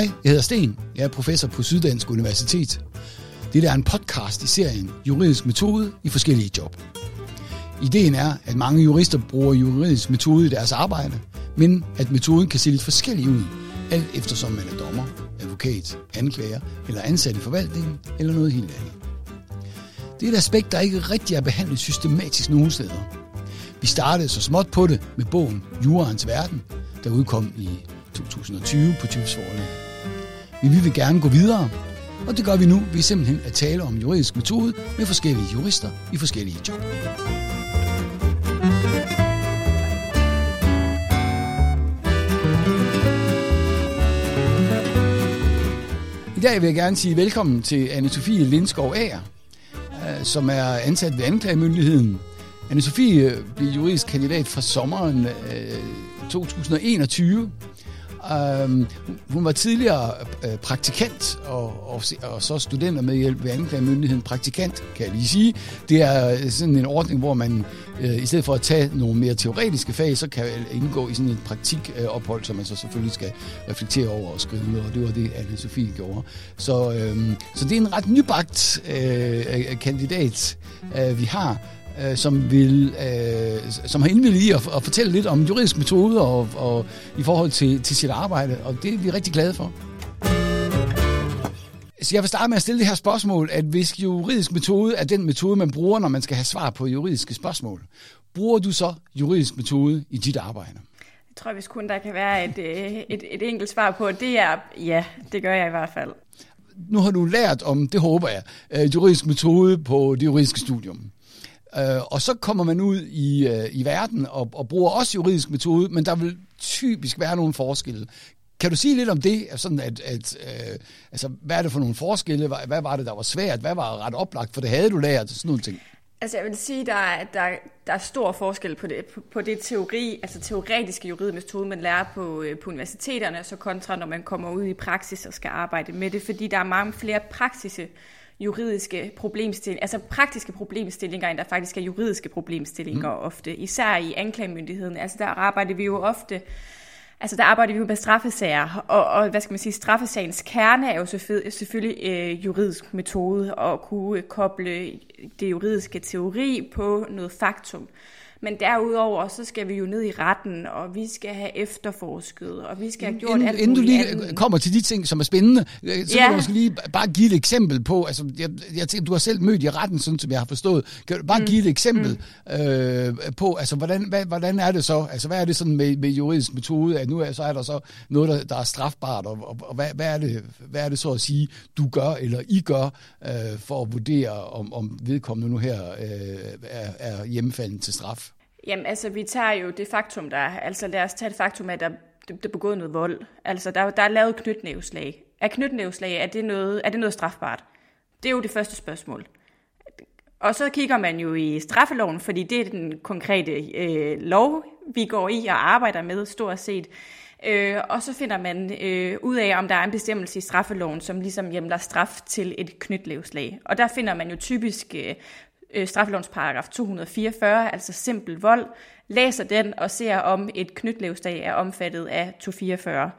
Hej, jeg hedder Sten. Jeg er professor på Syddansk Universitet. Det er en podcast i serien Juridisk Metode i forskellige job. Ideen er, at mange jurister bruger juridisk metode i deres arbejde, men at metoden kan se lidt forskellig ud, alt eftersom man er dommer, advokat, anklager eller ansat i forvaltningen eller noget helt andet. Det er et aspekt, der ikke rigtig er behandlet systematisk nogen steder. Vi startede så småt på det med bogen Jurens Verden, der udkom i 2020 på Tyvs Forlag. Vi vil gerne gå videre, og det gør vi nu ved simpelthen at tale om juridisk metode med forskellige jurister i forskellige job. I dag vil jeg gerne sige velkommen til Anne-Sophie Lindskov Ager, øh, som er ansat ved anklagemyndigheden. Anne-Sophie blev juridisk kandidat fra sommeren øh, 2021 Um, hun var tidligere uh, praktikant og, og, og så studenter med hjælp ved anklagemyndigheden. Praktikant, kan jeg lige sige. Det er øh, sådan en ordning, hvor man uh, i stedet for at tage nogle mere teoretiske fag, så kan indgå i sådan et praktikophold, uh, som man så selvfølgelig skal reflektere over og skrive, og det var det, anne Sofie gjorde. Så, uh, så det er en ret nybagt uh, kandidat, uh, vi har øh, som, vil, øh, som har indvildet i at, at fortælle lidt om juridisk metode og, og i forhold til, til sit arbejde, og det er vi rigtig glade for. Så jeg vil starte med at stille det her spørgsmål, at hvis juridisk metode er den metode, man bruger, når man skal have svar på juridiske spørgsmål, bruger du så juridisk metode i dit arbejde? Jeg tror, hvis kun der kan være et, øh, et, et enkelt svar på, det er ja, det gør jeg i hvert fald. Nu har du lært om, det håber jeg, øh, juridisk metode på det juridiske studium. Øh, og så kommer man ud i, øh, i verden og, og bruger også juridisk metode, men der vil typisk være nogle forskelle. Kan du sige lidt om det? Sådan at, at, øh, altså, hvad er det for nogle forskelle? Hvad, hvad var det, der var svært? Hvad var ret oplagt? For det havde du lært, sådan nogle ting. Altså jeg vil sige, der er, der, der er stor forskel på det, på, på det teori, altså teoretiske juridiske metode, man lærer på, øh, på universiteterne, så kontra når man kommer ud i praksis og skal arbejde med det, fordi der er mange flere praksise juridiske problemstillinger, altså praktiske problemstillinger, end der faktisk er juridiske problemstillinger mm. ofte. Især i anklagemyndigheden. Altså der arbejder vi jo ofte Altså der arbejder vi jo med straffesager, og, og hvad skal man sige, straffesagens kerne er jo selvfølgelig øh, juridisk metode, og kunne koble det juridiske teori på noget faktum. Men derudover, så skal vi jo ned i retten, og vi skal have efterforsket, og vi skal have gjort inden, alt Inden du lige andet. kommer til de ting, som er spændende, øh, så ja. kan du måske lige bare give et eksempel på, altså jeg, jeg tænker, du har selv mødt i retten, sådan som jeg har forstået. Kan du bare mm. give et eksempel mm. øh, på, altså hvordan, hvad, hvordan er det så, altså hvad er det sådan med, med juridisk metode, at nu er, så er der så noget, der, der er strafbart, og, og, og hvad, hvad, er det, hvad er det så at sige, du gør, eller I gør, øh, for at vurdere, om, om vedkommende nu her øh, er, er hjemmefalden til straf? Jamen, altså, vi tager jo det faktum, der. Altså, lad os tage det faktum, at der, der er begået noget vold. Altså, der, der er lavet knytnæveslag. Er knytnæveslag, er det, noget, er det noget strafbart? Det er jo det første spørgsmål. Og så kigger man jo i straffeloven, fordi det er den konkrete øh, lov, vi går i og arbejder med stort set. Øh, og så finder man øh, ud af, om der er en bestemmelse i straffeloven, som ligesom hjemler straf til et knytnæveslag. Og der finder man jo typisk øh, øh, straffelovens paragraf 244, altså simpel vold, læser den og ser om et knytlevsdag er omfattet af 244.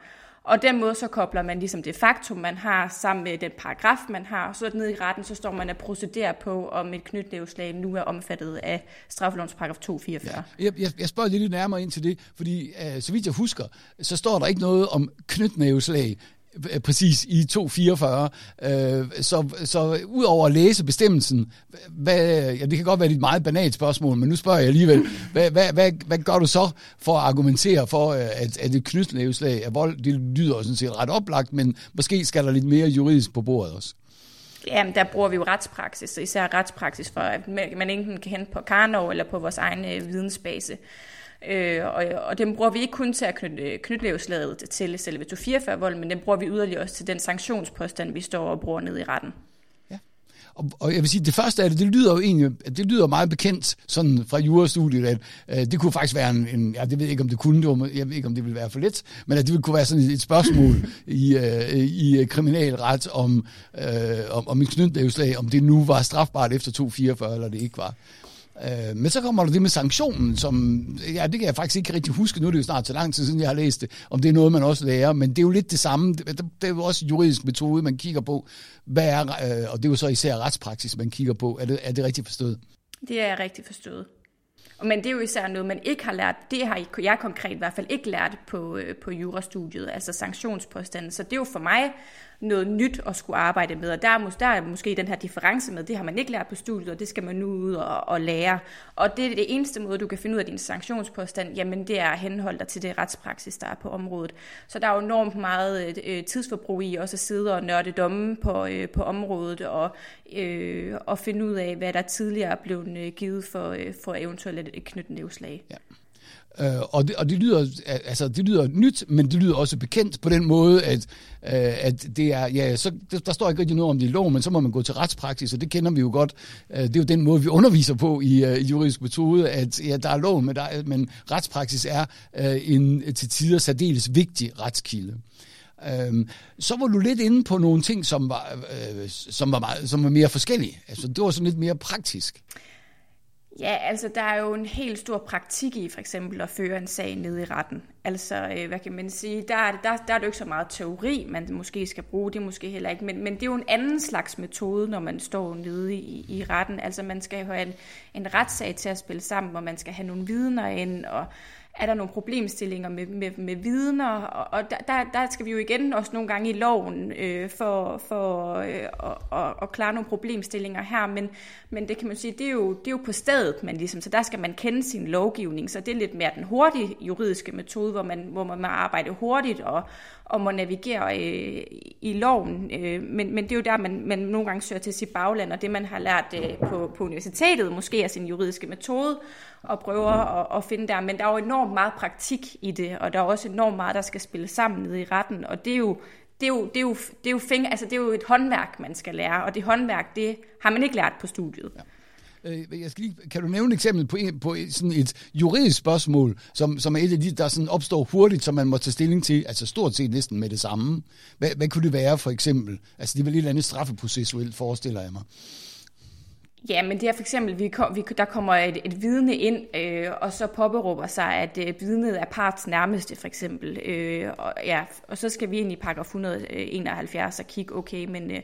Og den måde så kobler man ligesom det faktum, man har, sammen med den paragraf, man har, så ned i retten, så står man og procederer på, om et knytlevslag nu er omfattet af straffelovens paragraf 244. Ja, jeg, jeg spørger lidt nærmere ind til det, fordi øh, så vidt jeg husker, så står der ikke noget om knytnæveslag Øh, præcis i 244. Øh, så, så udover at læse bestemmelsen, hvad, ja, det kan godt være et meget banalt spørgsmål, men nu spørger jeg alligevel, hvad, hvad, hvad, hvad gør du så for at argumentere for, øh, at, at et knytnæveslag af vold, det lyder sådan set ret oplagt, men måske skal der lidt mere juridisk på bordet også? Jamen, der bruger vi jo retspraksis, især retspraksis for, at man enten kan hente på Karnov eller på vores egen øh, vidensbase. Øh, og, og dem bruger vi ikke kun til at knytte knytlevslaget til selve 244-vold, men den bruger vi yderligere også til den sanktionspåstand, vi står og bruger ned i retten. Ja. Og, og jeg vil sige, det første af det, det lyder jo egentlig, det lyder meget bekendt sådan fra jurastudiet, at øh, det kunne faktisk være en, en, ja, det ved jeg ikke, om det kunne, det var, jeg ved ikke, om det ville være for let, men at det ville kunne være sådan et spørgsmål i, øh, i kriminalret om, øh, om, om en knytlævslag, om det nu var strafbart efter 244, eller det ikke var. Øh, men så kommer der det med sanktionen, som, ja, det kan jeg faktisk ikke rigtig huske, nu er det jo snart så lang tid siden, jeg har læst det, om det er noget, man også lærer, men det er jo lidt det samme, det, det er jo også en juridisk metode, man kigger på, hvad er, øh, og det er jo så især retspraksis, man kigger på, er det, er det rigtigt forstået? Det er rigtigt forstået. Men det er jo især noget, man ikke har lært. Det har jeg konkret i hvert fald ikke lært på, øh, på jurastudiet, altså sanktionspåstanden. Så det er jo for mig noget nyt at skulle arbejde med. Og der er, mås- der er måske den her difference med, det har man ikke lært på studiet, og det skal man nu ud og, og lære. Og det er det eneste måde, du kan finde ud af din sanktionspåstand, jamen det er at henholde dig til det retspraksis, der er på området. Så der er jo enormt meget øh, øh, tidsforbrug i også at sidde og nørde domme på, øh, på området, og, øh, og finde ud af, hvad der tidligere er blevet øh, givet for, øh, for eventuelt et knyttenævslag. Ja. Øh, og, det, og det lyder altså det lyder nyt, men det lyder også bekendt på den måde, at, øh, at det er ja, så der står ikke rigtig noget om det i lov, men så må man gå til retspraksis, og det kender vi jo godt. Øh, det er jo den måde vi underviser på i, øh, i juridisk metode, at ja, der er lov, men, der men retspraksis er øh, en til tider særdeles vigtig retskilde. Øhm, så var du lidt inde på nogle ting, som var, øh, som var, meget, som var mere forskellige. Altså, det var sådan lidt mere praktisk. Ja, altså der er jo en helt stor praktik i for eksempel at føre en sag ned i retten. Altså, øh, hvad kan man sige, der er, der, der er det jo ikke så meget teori, man måske skal bruge, det måske heller ikke, men, men det er jo en anden slags metode, når man står nede i, i retten. Altså man skal jo have en, en retssag til at spille sammen, hvor man skal have nogle vidner ind, og er der nogle problemstillinger med, med, med vidner, og, og der, der skal vi jo igen også nogle gange i loven øh, for, for øh, at, at, at klare nogle problemstillinger her, men, men det kan man sige, det er, jo, det er jo på stedet, man ligesom, så der skal man kende sin lovgivning, så det er lidt mere den hurtige juridiske metode, hvor man, hvor man må arbejde hurtigt og, og må navigere øh, i loven, øh, men, men det er jo der, man, man nogle gange søger til sit bagland, og det man har lært øh, på, på universitetet, måske er sin juridiske metode, og prøver at, at finde der. Men der er jo enormt meget praktik i det, og der er også enormt meget, der skal spille sammen nede i retten. Og det er jo, det er jo, det er jo, det er jo, fing, altså det er jo et håndværk, man skal lære, og det håndværk, det har man ikke lært på studiet. Ja. Øh, jeg skal lige, kan du nævne et eksempel på, en, på sådan et juridisk spørgsmål, som, som er et af de, der sådan opstår hurtigt, som man må tage stilling til, altså stort set næsten med det samme? Hvad, hvad kunne det være for eksempel? Altså det er vel et eller andet straffeprocessuelt, forestiller jeg mig. Ja, men det er for eksempel, vi kom, vi, der kommer et, et vidne ind, øh, og så påberåber sig, at øh, vidnet er parts nærmeste, for eksempel. Øh, og, ja, og så skal vi ind i paragraf 171 øh, og kigge, okay, men øh,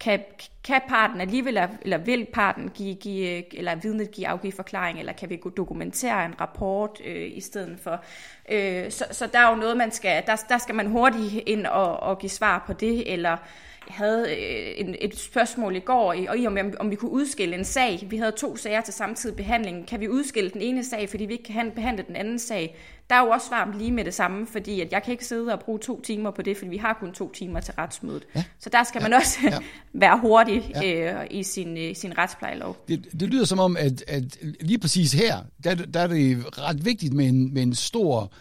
kan, kan parten alligevel, eller vil parten give, give, eller vidnet give afgive forklaring, eller kan vi dokumentere en rapport øh, i stedet for. Øh, så, så der er jo noget, man skal, der, der skal man hurtigt ind og, og give svar på det, eller jeg havde øh, en, et spørgsmål i går, og i om, om vi kunne udskille en sag. Vi havde to sager til samtidig behandling. Kan vi udskille den ene sag, fordi vi ikke kan behandle den anden sag? Der er jo også svaret lige med det samme, fordi at jeg kan ikke sidde og bruge to timer på det, fordi vi har kun to timer til retsmødet. Ja. Så der skal ja. man også ja. være hurtig ja. øh, i sin, øh, sin retsplejelov. Det, det lyder som om, at, at lige præcis her, der, der er det ret vigtigt med en, med en stor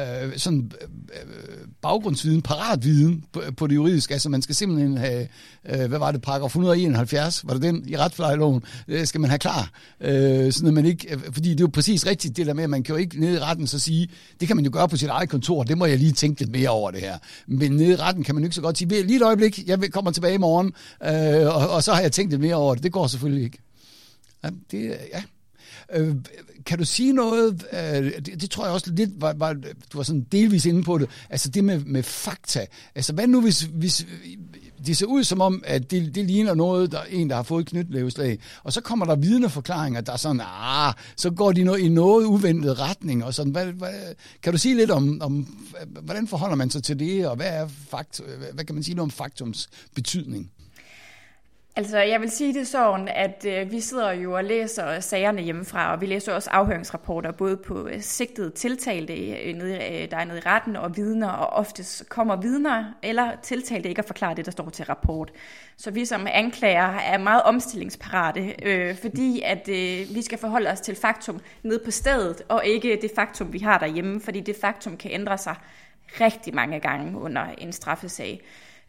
øh, sådan øh, baggrundsviden, paratviden på, på det juridiske. Altså man skal simpelthen have, øh, hvad var det, paragraf 171, var det den i retsplejeloven, øh, skal man have klar. Øh, sådan at man ikke, øh, fordi det er jo præcis rigtigt det der med, at man kan jo ikke nede i retten så sige, det kan man jo gøre på sit eget kontor, det må jeg lige tænke lidt mere over det her. Men nede i retten kan man jo ikke så godt sige, lige et øjeblik, jeg kommer tilbage i morgen, øh, og, og så har jeg tænkt lidt mere over det. Det går selvfølgelig ikke. Ja, det, ja. Øh, kan du sige noget, øh, det, det tror jeg også lidt, var, var, du var sådan delvis inde på det, altså det med, med fakta. Altså hvad nu, hvis, hvis det ser ud som om, at det, det ligner noget, der en, der har fået knytlæveslag, og så kommer der vidneforklaringer, der er sådan, ah, så går de noget, i noget uventet retning, og sådan, hvad, hvad, kan du sige lidt om, om, hvordan forholder man sig til det, og hvad er fakt, hvad kan man sige noget om faktums betydning? Altså, jeg vil sige det sådan, at øh, vi sidder jo og læser sagerne hjemmefra, og vi læser også afhøringsrapporter, både på øh, sigtede tiltalte, øh, nede, øh, der er nede i retten, og vidner, og oftest kommer vidner eller tiltalte ikke at forklare det, der står til rapport. Så vi som anklager er meget omstillingsparate, øh, fordi at øh, vi skal forholde os til faktum nede på stedet, og ikke det faktum, vi har derhjemme, fordi det faktum kan ændre sig rigtig mange gange under en straffesag.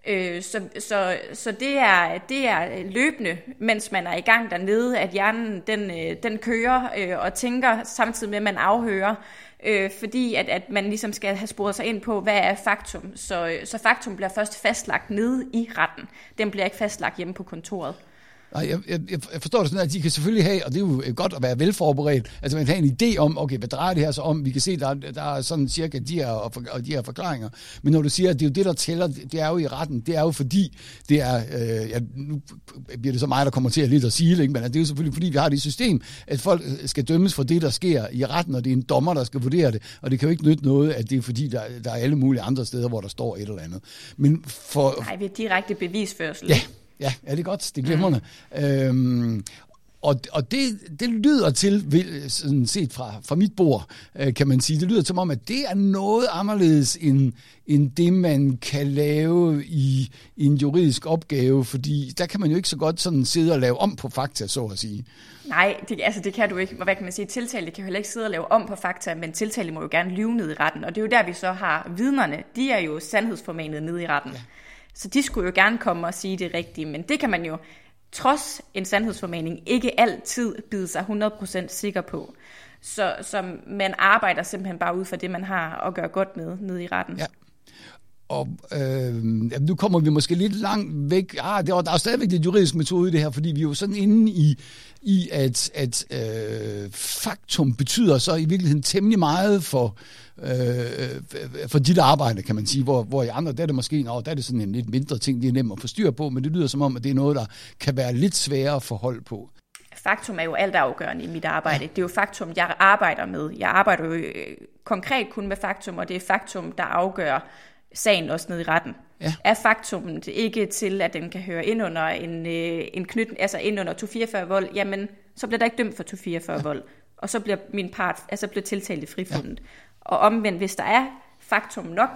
Øh, så, så, så det, er, det er løbende, mens man er i gang dernede, at hjernen den, øh, den kører øh, og tænker samtidig med, at man afhører, øh, fordi at, at man ligesom skal have sporet sig ind på, hvad er faktum. Så, øh, så faktum bliver først fastlagt nede i retten. Den bliver ikke fastlagt hjemme på kontoret. Nej, jeg, jeg, jeg forstår det sådan, at de kan selvfølgelig have, og det er jo godt at være velforberedt, altså man kan have en idé om, okay, hvad drejer det her så om? Vi kan se, der, der er sådan cirka de her, og de her forklaringer. Men når du siger, at det er jo det, der tæller, det er jo i retten, det er jo fordi, det er, øh, ja, nu bliver det så mig, der kommer til at lidt at sige det, ikke? men det er jo selvfølgelig fordi, vi har det system, at folk skal dømmes for det, der sker i retten, og det er en dommer, der skal vurdere det, og det kan jo ikke nytte noget, at det er fordi, der, der er alle mulige andre steder, hvor der står et eller andet. Men for... Nej, vi er direkte bevisførsel. Ja, Ja, er det godt. Det er glimrende. Mm. Øhm, og, og det, det lyder til, sådan set fra, fra mit bord, øh, kan man sige, det lyder som om, at det er noget anderledes end, end det, man kan lave i, i en juridisk opgave, fordi der kan man jo ikke så godt sådan sidde og lave om på fakta, så at sige. Nej, det, altså det kan du ikke. Hvad kan man sige? Tiltalte kan heller ikke sidde og lave om på fakta, men tiltalte må jo gerne lyve ned i retten. Og det er jo der, vi så har vidnerne. De er jo sandhedsformanet ned i retten. Ja. Så de skulle jo gerne komme og sige det rigtige, men det kan man jo trods en sandhedsformaning ikke altid bide sig 100% sikker på. Så, så man arbejder simpelthen bare ud fra det, man har at gøre godt med nede i retten. Ja. Og øh, nu kommer vi måske lidt langt væk. Ah, der, der er stadigvæk det juridiske metode i det her, fordi vi er jo sådan inde i, i at, at øh, faktum betyder så i virkeligheden temmelig meget for, øh, for dit arbejde, kan man sige, hvor, hvor i andre, der er det måske, nå, der er det sådan en lidt mindre ting, det er nemt at få styr på, men det lyder som om, at det er noget, der kan være lidt sværere at forholde på. Faktum er jo alt afgørende i mit arbejde. Det er jo faktum, jeg arbejder med. Jeg arbejder jo øh, konkret kun med faktum, og det er faktum, der afgør sagen også ned i retten. Ja. Er faktummet ikke til, at den kan høre ind under en, øh, en knyt, altså ind under 244 vold, jamen, så bliver der ikke dømt for 244 ja. vold. Og så bliver min part, altså bliver tiltalt i frifundet. Ja. Og omvendt, hvis der er faktum nok,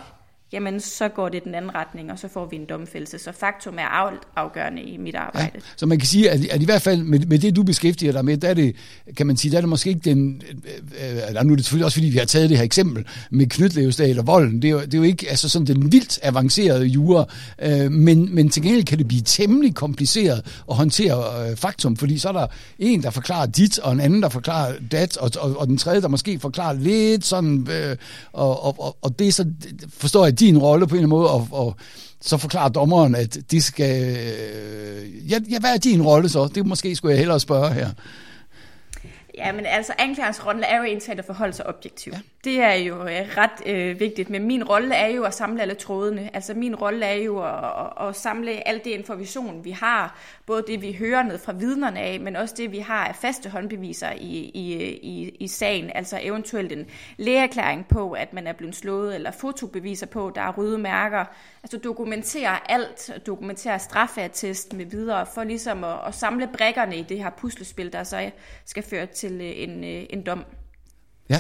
jamen så går det den anden retning, og så får vi en domfældelse. Så faktum er afgørende i mit arbejde. Ja, så man kan sige, at, at i hvert fald med, med det, du beskæftiger dig med, der er det, kan man sige, der er det måske ikke den, øh, øh nu er det selvfølgelig også, fordi vi har taget det her eksempel med knytlevsdal og volden, det er, jo, det er jo ikke altså sådan den vildt avancerede jure, øh, men, men til gengæld kan det blive temmelig kompliceret at håndtere øh, faktum, fordi så er der en, der forklarer dit, og en anden, der forklarer dat, og, og, og den tredje, der måske forklarer lidt sådan, øh, og, og, og, og det er så, forstår jeg, din rolle på en eller anden måde, og, og så forklarer dommeren, at de skal... Øh, ja, ja, hvad er din rolle så? Det måske skulle jeg hellere spørge her. Ja, men altså anklagerens rolle er jo egentlig at forholde sig objektivt. Ja. Det er jo øh, ret øh, vigtigt, men min rolle er jo at samle alle trådene. Altså min rolle er jo at, at, at samle al det information, vi har. Både det, vi hører ned fra vidnerne af, men også det, vi har af faste håndbeviser i, i, i, i sagen. Altså eventuelt en lægeerklæring på, at man er blevet slået, eller fotobeviser på, der er røde mærker. Altså dokumentere alt, dokumentere straffeattest med videre, for ligesom at, at samle brækkerne i det her puslespil, der så skal føre til øh, en, øh, en dom. Ja,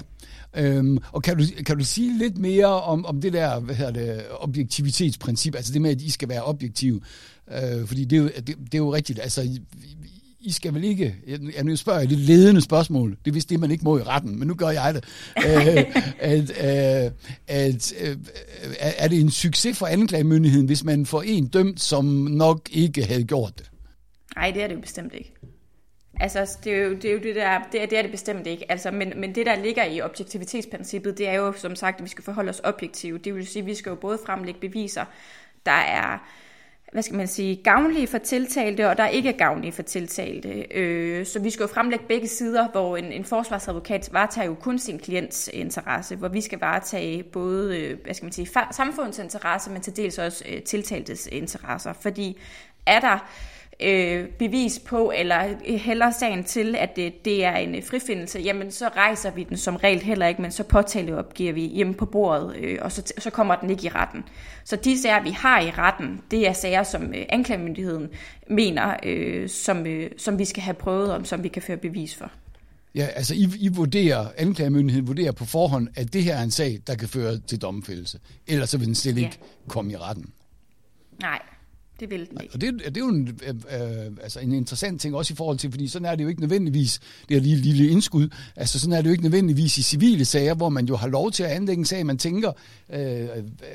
øhm, og kan du, kan du sige lidt mere om, om det der hvad hedder det, objektivitetsprincip, altså det med, at I skal være objektive? Øh, fordi det er, det, det er jo rigtigt, altså I, I skal vel ikke, jeg, nu spørger jeg lidt ledende spørgsmål, det er vist det, man ikke må i retten, men nu gør jeg det. øh, at, øh, at, øh, er det en succes for anklagemyndigheden, hvis man får en dømt, som nok ikke havde gjort det? Nej, det er det jo bestemt ikke. Altså, det er jo det, er jo det der, det er, det er det bestemt ikke. Altså, men, men det, der ligger i objektivitetsprincippet, det er jo, som sagt, at vi skal forholde os objektivt. Det vil sige, at vi skal jo både fremlægge beviser, der er, hvad skal man sige, gavnlige for tiltalte, og der er ikke gavnlige for tiltalte. Øh, så vi skal jo fremlægge begge sider, hvor en, en forsvarsadvokat varetager jo kun sin klients interesse, hvor vi skal varetage både, øh, hvad skal man sige, samfundets interesse, men til dels også øh, tiltaltes interesser. Fordi er der øh, bevis på, eller heller sagen til, at det, det er en frifindelse, jamen så rejser vi den som regel heller ikke, men så påtaleopgiver vi hjemme på bordet, øh, og så, så kommer den ikke i retten. Så de sager, vi har i retten, det er sager, som øh, anklagemyndigheden mener, øh, som, øh, som vi skal have prøvet om, som vi kan føre bevis for. Ja, altså I, I vurderer, anklagemyndigheden vurderer på forhånd, at det her er en sag, der kan føre til domfældelse. Ellers så vil den slet ikke ja. komme i retten. Nej, det vil den ikke. Og det, det er jo en, øh, øh, altså en interessant ting også i forhold til, fordi sådan er det jo ikke nødvendigvis, det er lige lille indskud, altså sådan er det jo ikke nødvendigvis i civile sager, hvor man jo har lov til at anlægge en sag, man tænker, øh,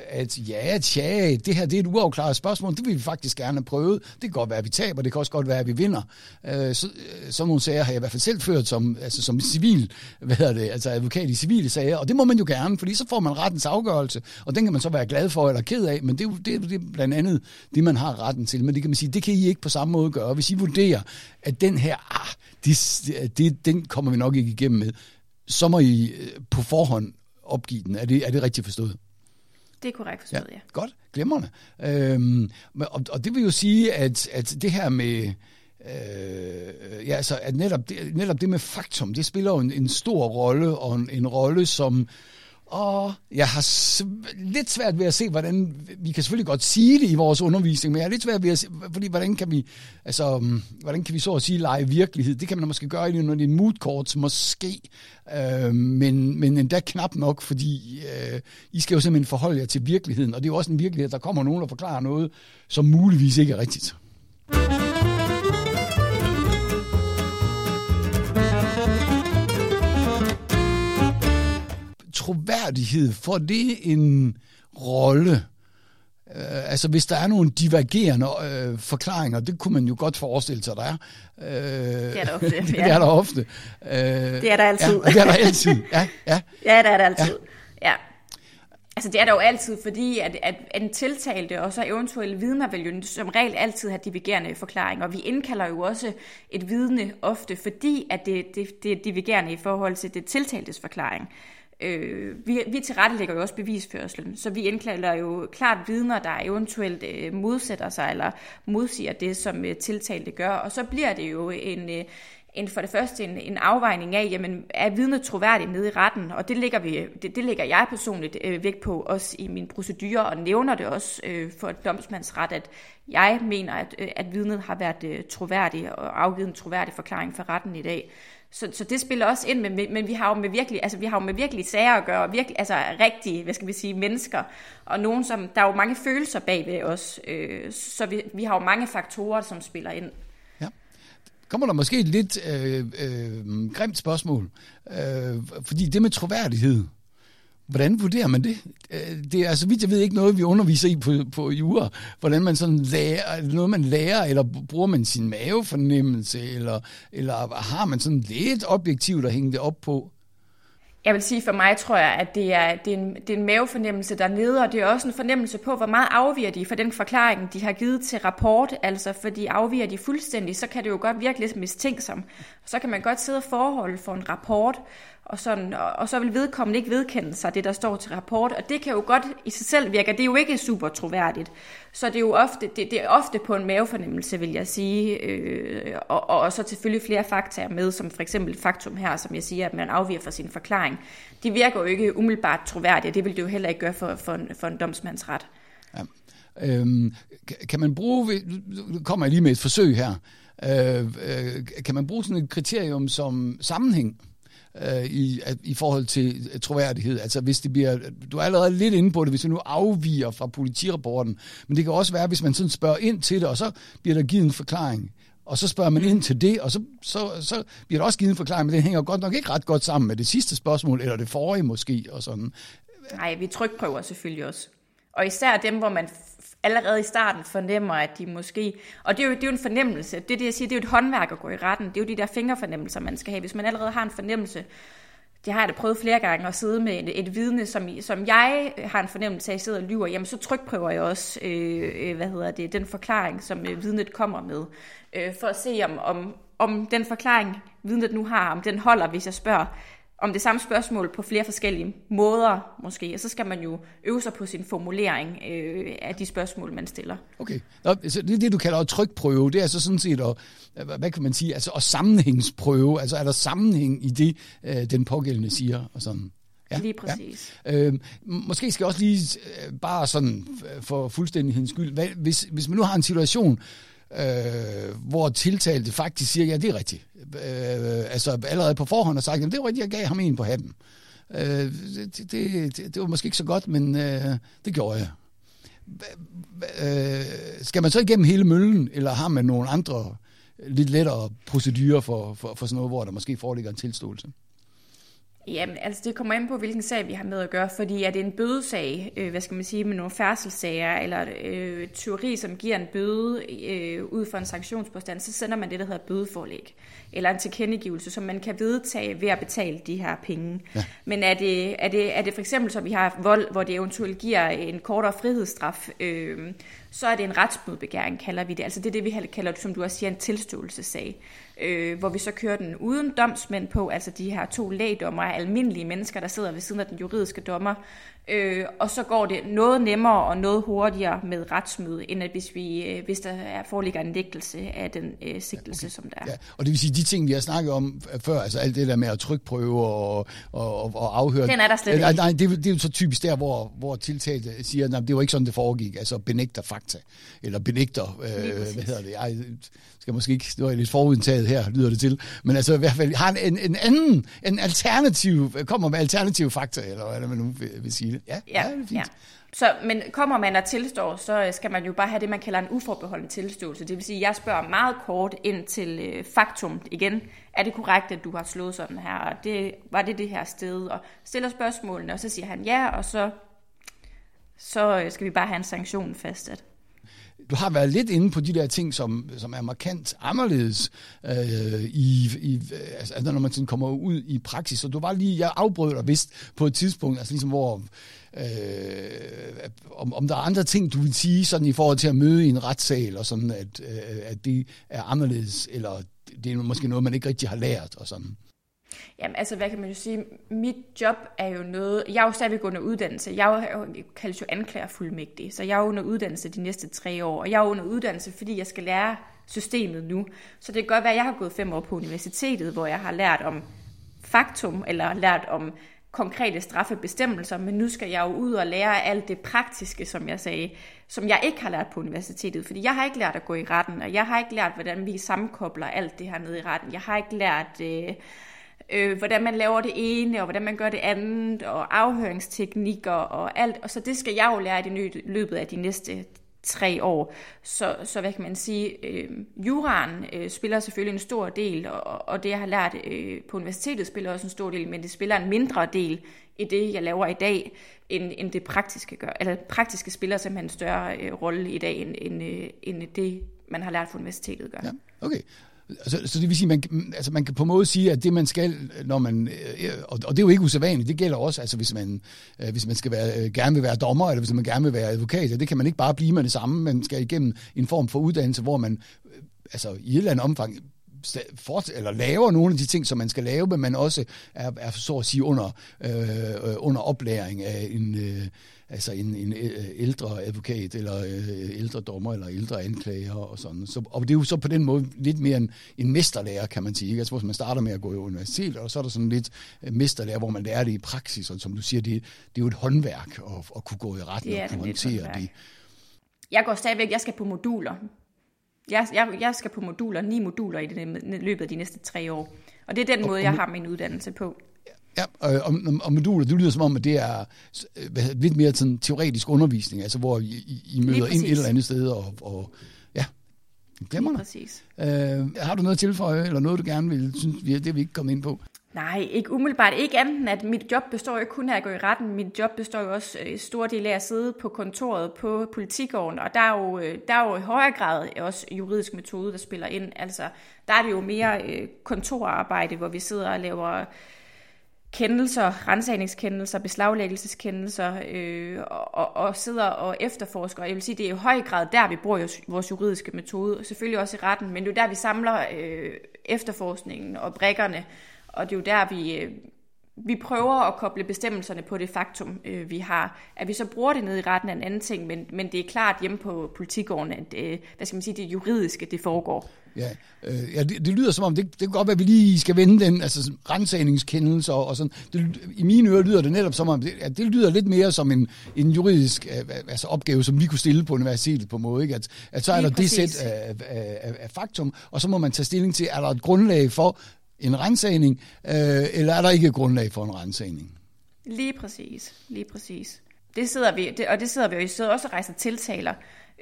at ja, tja, det her det er et uafklaret spørgsmål, det vil vi faktisk gerne prøve. Det kan godt være, at vi taber, det kan også godt være, at vi vinder. Øh, så, øh, sådan nogle sager har jeg i hvert fald selv ført som, altså som civil, hvad hedder det, altså advokat i civile sager, og det må man jo gerne, fordi så får man rettens afgørelse, og den kan man så være glad for eller ked af, men det er det, det er blandt andet det, man har har retten til, men det kan man sige, det kan I ikke på samme måde gøre. Hvis I vurderer, at den her, ah, det, det, den kommer vi nok ikke igennem med, så må I øh, på forhånd opgive den. Er det, er det rigtigt forstået? Det er korrekt forstået, ja. ja. Godt, glemrende. Øhm, og, og det vil jo sige, at, at det her med... Øh, ja, altså, at netop det, netop det med faktum, det spiller jo en, en stor rolle, og en, en rolle, som og jeg har lidt svært ved at se, hvordan, vi kan selvfølgelig godt sige det i vores undervisning, men jeg har lidt svært ved at se, fordi hvordan kan vi, altså, mm, hvordan kan vi så at sige lege virkelighed? Det kan man måske gøre i en mood er moodkort, måske, øh, men, men endda knap nok, fordi øh, I skal jo simpelthen forholde jer til virkeligheden, og det er jo også en virkelighed, der kommer nogen, der forklarer noget, som muligvis ikke er rigtigt. Troværdighed, får det en rolle? Øh, altså hvis der er nogle divergerende øh, forklaringer, det kunne man jo godt forestille sig, der er. Øh, det er der ofte. det, ja. er der ofte. Øh, det er der altid. Ja, det er der altid. Ja, ja. ja det er der altid. Ja. ja. Altså det er der jo altid, fordi at, at, at en tiltalte og så eventuelle vidner vil jo som regel altid have divergerende forklaringer. Og vi indkalder jo også et vidne ofte, fordi at det, det, det er divergerende i forhold til det tiltaltes forklaring. Øh, vi, vi tilrettelægger jo også bevisførselen, så vi indkalder jo klart vidner, der eventuelt øh, modsætter sig eller modsiger det, som øh, tiltalte gør. Og så bliver det jo en, øh, en for det første en, en afvejning af, jamen, er vidnet troværdigt nede i retten? Og det lægger, vi, det, det lægger jeg personligt øh, vægt på, også i min procedure, og nævner det også øh, for et domsmandsret, at jeg mener, at, øh, at vidnet har været øh, troværdig og afgivet en troværdig forklaring for retten i dag. Så, så det spiller også ind, men, men vi har jo med virkelig, altså vi har jo med virkelig sager at gøre, virkelig, altså rigtige, hvad skal vi sige, mennesker, og nogen som, der er jo mange følelser bagved os, øh, så vi, vi har jo mange faktorer, som spiller ind. Ja. Kommer der måske et lidt øh, øh, grimt spørgsmål, øh, fordi det med troværdighed, Hvordan vurderer man det? Øh, det er så vidt jeg ved ikke noget, vi underviser i på, på jura. Hvordan man sådan lærer, noget man lærer, eller bruger man sin mavefornemmelse, eller, eller har man sådan lidt objektivt at hænge det op på? Jeg vil sige, for mig tror jeg, at det er, det er, en, det er en mavefornemmelse dernede, og det er også en fornemmelse på, hvor meget afviger de fra den forklaring, de har givet til rapport. Altså, fordi afviger de fuldstændig, så kan det jo godt virke lidt mistænksom. Så kan man godt sidde og forholde for en rapport, og, sådan, og, og så vil vedkommende ikke vedkende sig det, der står til rapport, og det kan jo godt i sig selv virke, det er jo ikke super troværdigt. Så det er jo ofte, det, det er ofte på en mavefornemmelse, vil jeg sige, øh, og, og, og så selvfølgelig flere fakta med, som for eksempel faktum her, som jeg siger, at man afviger fra sin forklaring. De virker jo ikke umiddelbart troværdige, det vil det jo heller ikke gøre for, for, en, for en domsmandsret. Ja. Øhm, kan man bruge, nu kommer jeg lige med et forsøg her, øh, øh, kan man bruge sådan et kriterium som sammenhæng? Øh, i, i forhold til øh, troværdighed. Altså hvis det bliver, du er allerede lidt inde på det, hvis du nu afviger fra politirapporten, men det kan også være, hvis man sådan spørger ind til det, og så bliver der givet en forklaring, og så spørger man ind til det, og så, så, så bliver der også givet en forklaring, men det hænger godt nok ikke ret godt sammen med det sidste spørgsmål, eller det forrige måske, og sådan. Nej, vi trykprøver selvfølgelig også. Og især dem, hvor man allerede i starten fornemmer, at de måske... Og det er jo, det er jo en fornemmelse. Det er det, jeg siger, det er jo et håndværk at gå i retten. Det er jo de der fingerfornemmelser, man skal have. Hvis man allerede har en fornemmelse, det har jeg da prøvet flere gange at sidde med et, et vidne, som, som jeg har en fornemmelse af, at jeg sidder og lyver, jamen så trykprøver jeg også, øh, øh, hvad hedder det, den forklaring, som øh, vidnet kommer med, øh, for at se, om, om, om den forklaring, vidnet nu har, om den holder, hvis jeg spørger, om det samme spørgsmål på flere forskellige måder måske, og så skal man jo øve sig på sin formulering øh, af de spørgsmål, man stiller. Okay, Nå, så det, det du kalder at trykprøve, det er så sådan set at, hvad kan man sige, altså at sammenhængsprøve, altså er der sammenhæng i det, øh, den pågældende siger og sådan. Ja, lige præcis. Ja. Øh, måske skal jeg også lige øh, bare sådan for fuldstændighedens skyld, hvad, hvis, hvis man nu har en situation, øh, Øh, hvor tiltalte faktisk siger, ja, det er rigtigt. Øh, altså allerede på forhånd har sagt, jamen, det var rigtigt, jeg gav ham en på hatten. Øh, det, det, det, det var måske ikke så godt, men øh, det gjorde jeg. Øh, skal man så igennem hele møllen, eller har man nogle andre lidt lettere procedurer for, for, for sådan noget, hvor der måske foreligger en tilståelse? Jamen, altså det kommer ind på, hvilken sag vi har med at gøre, fordi er det en bødesag, øh, hvad skal man sige, med nogle færdselssager, eller øh, teori, som giver en bøde øh, ud fra en sanktionspåstand, så sender man det, der hedder bødeforlæg, eller en tilkendegivelse, som man kan vedtage ved at betale de her penge. Ja. Men er det, er, det, er det for eksempel, som vi har vold, hvor det eventuelt giver en kortere frihedsstraf, øh, så er det en retsmødebegæring, kalder vi det. Altså det er det, vi kalder, som du også siger, en tilståelsessag øh, hvor vi så kører den uden domsmænd på, altså de her to lægdommer, almindelige mennesker, der sidder ved siden af den juridiske dommer, øh, og så går det noget nemmere og noget hurtigere med retsmøde, end at hvis, vi, øh, hvis der er, foreligger en nægtelse af den øh, sigtelse, okay. som der er. Ja, og det vil sige, de ting, vi har snakket om før, altså alt det der med at trykprøve og, og, og afhøre. Den er der slet ikke. Nej, det, det er jo så typisk der, hvor, hvor tiltalte siger, at det var ikke sådan, det foregik, altså benægter fakta, eller benægter, øh, hvad hedder det, jeg skal måske ikke, det var lidt forudtaget her, lyder det til, men altså i hvert fald har en, en anden, en alternativ, kommer med alternative fakta, eller hvad man nu vil sige det. Ja, ja, ja, det er fint. Ja. Så, men kommer man og tilstår, så skal man jo bare have det, man kalder en uforbeholden tilståelse. Det vil sige, at jeg spørger meget kort ind til øh, faktum igen. Er det korrekt, at du har slået sådan her? Og det, var det det her sted? Og stiller spørgsmålene, og så siger han ja, og så, så øh, skal vi bare have en sanktion fastsat du har været lidt inde på de der ting, som, som er markant anderledes øh, i, i, altså, altså, når man sådan kommer ud i praksis. Så du var lige, jeg afbrød dig vist på et tidspunkt, altså ligesom hvor, øh, om, om der er andre ting, du vil sige sådan i forhold til at møde i en retssal, og sådan, at, øh, at det er anderledes, eller det er måske noget, man ikke rigtig har lært, og sådan. Jamen, altså, hvad kan man jo sige? Mit job er jo noget... Jeg er jo stadigvæk under uddannelse. Jeg er jo, kaldes jo anklagerfuldmægtig, så jeg er under uddannelse de næste tre år. Og jeg er under uddannelse, fordi jeg skal lære systemet nu. Så det kan godt være, at jeg har gået fem år på universitetet, hvor jeg har lært om faktum, eller lært om konkrete straffebestemmelser, men nu skal jeg jo ud og lære alt det praktiske, som jeg sagde, som jeg ikke har lært på universitetet, fordi jeg har ikke lært at gå i retten, og jeg har ikke lært, hvordan vi sammenkobler alt det her nede i retten. Jeg har ikke lært... Øh, øh, hvordan man laver det ene, og hvordan man gør det andet, og afhøringsteknikker og alt. Og så det skal jeg jo lære i løbet af de næste tre år. Så, så hvad kan man sige, øh, juraen øh, spiller selvfølgelig en stor del, og, og det jeg har lært øh, på universitetet spiller også en stor del, men det spiller en mindre del i det, jeg laver i dag, end, end det praktiske gør. Eller praktiske spiller simpelthen en større øh, rolle i dag, end, end, øh, end det, man har lært på universitetet gør. Ja, okay. Altså, så det vil sige, man, altså man kan på en måde sige, at det man skal, når man, øh, og, og det er jo ikke usædvanligt, det gælder også, altså hvis man, øh, hvis man skal være, øh, gerne vil være dommer, eller hvis man gerne vil være advokat, det kan man ikke bare blive med det samme, man skal igennem en form for uddannelse, hvor man altså i et eller andet omfang fort, eller laver nogle af de ting, som man skal lave, men man også er, er så at sige under, øh, under oplæring af en, øh, altså en, en øh, ældre advokat, eller øh, ældre dommer, eller ældre anklager og sådan. Så, og det er jo så på den måde lidt mere en, en mesterlærer, kan man sige. Ikke? Altså, hvor man starter med at gå i universitet, og så er der sådan lidt øh, mesterlærer, hvor man lærer det i praksis, og som du siger, det, det er jo et håndværk at, at kunne gå i retten og kunne håndtere det. Jeg går stadigvæk, jeg skal på moduler. Jeg, jeg, jeg skal på moduler, ni moduler i det, løbet af de næste tre år. Og det er den og, måde, jeg har min uddannelse på. Ja, og, og, og moduler, det lyder som om, at det er hvad, lidt mere sådan teoretisk undervisning, altså hvor I, I møder ind et eller andet sted, og, og ja, glemmer præcis. Øh, har du noget at tilføje, eller noget, du gerne vil synes, vi, det vi ikke kommet ind på? Nej, ikke umiddelbart. Ikke andet at mit job består jo kun af at gå i retten. Mit job består jo også i stor del af at sidde på kontoret på politigården, og der er jo, øh, der er jo i højere grad også juridisk metode, der spiller ind. Altså, der er det jo mere øh, kontorarbejde, hvor vi sidder og laver kendelser, rensagningskendelser, beslaglæggelseskendelser, øh, og, og sidder og efterforsker. Jeg vil sige, det er i høj grad der, vi bruger vores juridiske metode, selvfølgelig også i retten, men det er der, vi samler øh, efterforskningen og brækkerne, og det er jo der, vi, øh, vi prøver at koble bestemmelserne på det faktum, øh, vi har. At vi så bruger det ned i retten er en anden ting, men, men det er klart hjemme på politigården, at øh, hvad skal man sige, det juridiske, det foregår. Ja, øh, ja det, det lyder som om, det, det kan godt være, at vi lige skal vende den, altså rensagningskendelser og sådan. Det, I mine ører lyder det netop som om, det, ja, det lyder lidt mere som en, en juridisk øh, altså opgave, som vi kunne stille på universitetet på en måde. Ikke? At, at så er lige der præcis. det sæt af, af, af, af faktum, og så må man tage stilling til, er der et grundlag for en rensagning, øh, eller er der ikke grundlag for en rensagning? Lige præcis, lige præcis. Det sidder vi, det, og det sidder vi og vi sidder også og rejser tiltaler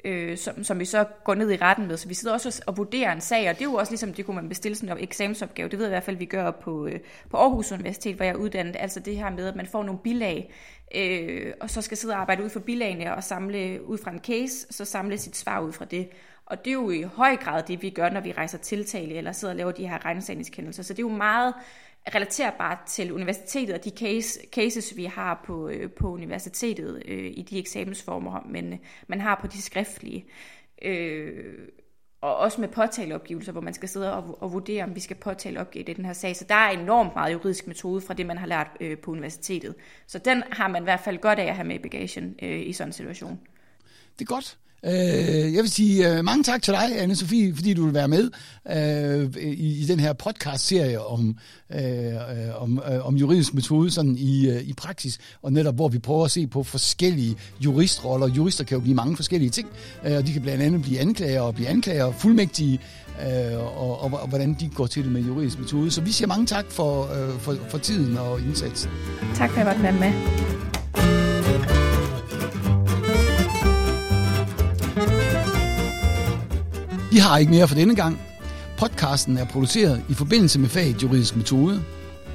øh, som, som vi så går ned i retten med. Så vi sidder også og vurderer en sag, og det er jo også ligesom, det kunne man bestille sådan en eksamensopgave. Det ved jeg i hvert fald, vi gør på, øh, på Aarhus Universitet, hvor jeg er uddannet. Altså det her med, at man får nogle bilag, øh, og så skal sidde og arbejde ud for bilagene og samle ud fra en case, og så samle sit svar ud fra det. Og det er jo i høj grad det, vi gør, når vi rejser tiltale eller sidder og laver de her regnesagningskendelser. Så det er jo meget relaterbart til universitetet og de case, cases, vi har på, øh, på universitetet øh, i de eksamensformer, men øh, man har på de skriftlige. Øh, og også med påtaleopgivelser, hvor man skal sidde og, og vurdere, om vi skal påtale opgivet i den her sag. Så der er enormt meget juridisk metode fra det, man har lært øh, på universitetet. Så den har man i hvert fald godt af at have med i bagagen øh, i sådan en situation. Det er godt. Øh, jeg vil sige øh, mange tak til dig, anne Sofie, fordi du vil være med øh, i, i den her podcast-serie om, øh, øh, om, øh, om juridisk metode sådan i, øh, i praksis, og netop hvor vi prøver at se på forskellige juristroller. Jurister kan jo blive mange forskellige ting, øh, og de kan blandt andet blive anklager og blive anklager, fuldmægtige, øh, og, og, og hvordan de går til det med juridisk metode. Så vi siger mange tak for, øh, for, for tiden og indsatsen. Tak for at jeg måtte være med. Vi har ikke mere for denne gang. Podcasten er produceret i forbindelse med faget juridisk metode.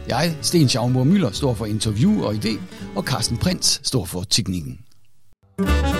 Jeg, Sten Schaumburg Møller, står for interview og idé, og Carsten Prins står for teknikken. thank you